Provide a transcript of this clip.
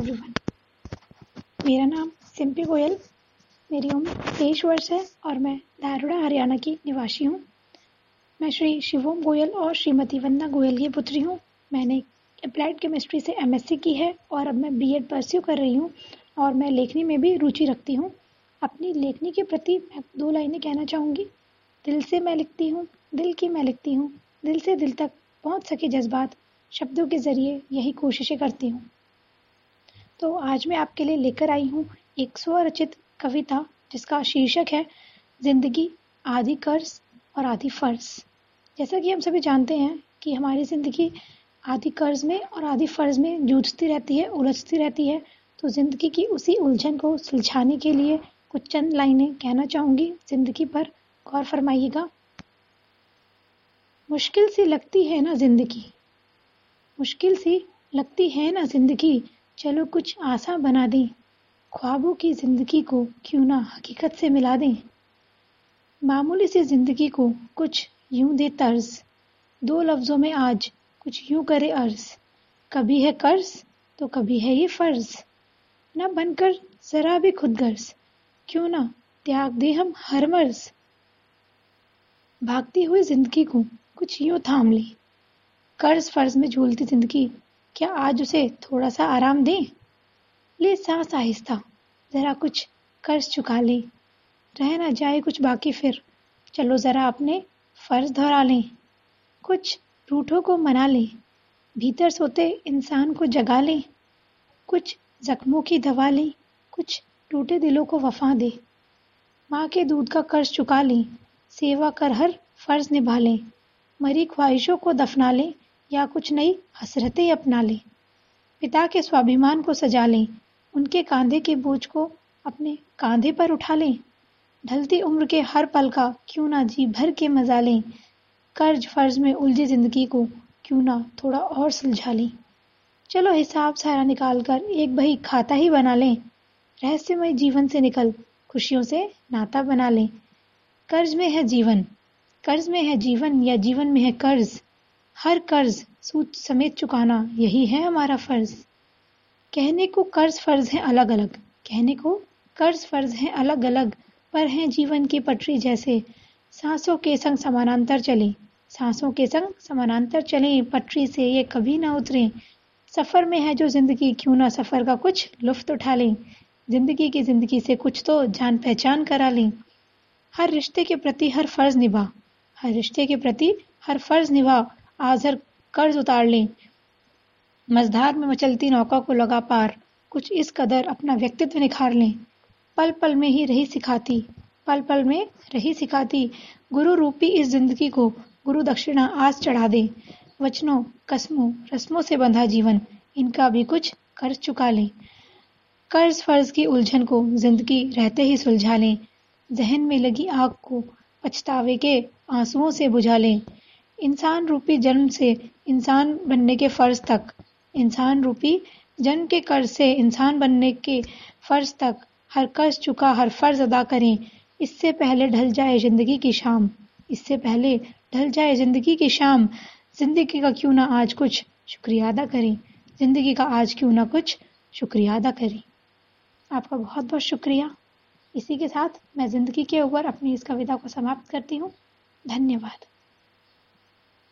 Everyone मेरा नाम सिंपी गोयल, मेरी उम्र तेईस वर्ष है और मैं धारुड़ा हरियाणा की निवासी हूँ। मैं श्री शिवोम गोयल और श्रीमती वंदना गोयल की पुत्री हूँ। मैंने अप्लाइड केमिस्ट्री से एमएससी की है और अब मैं बीएड परस्यू कर रही हूँ और मैं लेखनी में भी रुचि रखती हूँ। अपनी लेखनी के प्रति मैं दो लाइनें कहना चाहूँगी। दिल से मैं लिखती हूँ, दिल की मैं लिखती हूँ। दिल से दिल तक पहुँच सके जज्बात, शब्दों के ज़रिए यही कोशिशें करती हूँ। तो आज मैं आपके लिए लेकर आई हूँ एक स्वरचित कविता, जिसका शीर्षक है, ज़िंदगी आधी कर्ज और आधी फ़र्ज़। जैसा कि हम सभी जानते हैं कि हमारी ज़िंदगी आधी कर्ज में और आधी फ़र्ज़ में जूझती रहती है, उलझती रहती है। तो ज़िंदगी की उसी उलझन को सुलझाने के लिए कुछ चंद लाइनें कहना चाहूँगी। ज़िंदगी पर गौर फरमाइएगा। मुश्किल सी लगती है ना ज़िंदगी? मुश्किल सी लगती है ना ज़िंदगी? चलो कुछ आसा बना दें। ख्वाबों की ज़िंदगी को क्यों ना हकीकत से मिला दें। मामूली सी ज़िंदगी को कुछ यूँ दे तर्ज। दो लफ्ज़ों में आज कुछ यूँ करे अर्ज़। कभी है कर्ज तो कभी है ये फ़र्ज़। न बनकर ज़रा भी खुद गर्ज क्यों ना त्याग दे हम हर मर्ज। भागती हुई ज़िंदगी को कुछ यूँ थाम ले। कर्ज फ़र्ज़ में झूलती ज़िंदगी क्या आज उसे थोड़ा सा आराम दें? ले सांस आहिस्ता, ज़रा कुछ कर्ज चुका ले। रह ना जाए कुछ बाकी फिर। चलो ज़रा अपने फ़र्ज़ दोहरा लें। कुछ रूठों को मना लें। भीतर सोते इंसान को जगा लें। कुछ जख्मों की दवा लें। कुछ टूटे दिलों को वफा दे। माँ के दूध का कर्ज चुका लें। सेवा कर हर फ़र्ज़ निभा लें। मरी ख्वाहिशों को दफना लें। या कुछ नई हसरतें अपना लें। पिता के स्वाभिमान को सजा लें। उनके कांधे के बोझ को अपने कांधे पर उठा लें। ढलती उम्र के हर पल का क्यों ना जी भर के मज़ा लें। कर्ज फ़र्ज़ में उलझी ज़िंदगी को क्यों ना थोड़ा और सुलझा लें। चलो हिसाब सारा निकाल कर एक बही खाता ही बना लें। रहस्यमय जीवन से निकल खुशियों से नाता बना लें। कर्ज में है जीवन। कर्ज में है जीवन या जीवन में है कर्ज। हर कर्ज सूद समेत चुकाना यही है हमारा फ़र्ज़। कहने को कर्ज फ़र्ज़ है अलग अलग कहने को कर्ज फ़र्ज़ है अलग अलग पर हैं जीवन की पटरी जैसे। सांसों के संग समानांतर चले, सांसों के संग समानांतर चलें, पटरी से ये कभी ना उतरें। सफ़र में है जो ज़िंदगी, क्यों ना सफ़र का कुछ लुफ्त उठा लें। ज़िंदगी की ज़िंदगी से कुछ तो जान पहचान करा लें। हर रिश्ते के प्रति हर फ़र्ज़ निभा, हर रिश्ते के प्रति हर फ़र्ज़ निभा। आजर कर्ज उतार लें। मझधार में मचलती नौका को लगा पार। कुछ इस कदर अपना व्यक्तित्व निखार लें। पल पल में ही रही सिखाती। पल पल में रही सिखाती। गुरु रूपी इस ज़िंदगी को गुरु दक्षिणा आज चढ़ा दे। वचनों, कस्मों, रस्मों से बंधा जीवन, इनका भी कुछ कर्ज चुका लें। कर्ज फ़र्ज़ की उलझन को ज़िंदगी रहते ही सुलझा लें। जहन में लगी आग को पछतावे के आंसुओं से बुझा लें। इंसान रूपी जन्म से इंसान बनने के फ़र्ज़ तक। इंसान रूपी जन्म के कर्ज से इंसान बनने के फ़र्ज़ तक हर कर्ज, चुका हर फ़र्ज़ अदा करें। इससे पहले ढल जाए ज़िंदगी की शाम। इससे पहले ढल जाए ज़िंदगी की शाम। ज़िंदगी का क्यों ना आज कुछ शुक्रिया अदा करें। ज़िंदगी का आज क्यों ना कुछ शुक्रिया अदा करें। आपका बहुत बहुत शुक्रिया। इसी के साथ मैं ज़िंदगी के ऊपर अपनी इस कविता को समाप्त करती हूँ। धन्यवाद।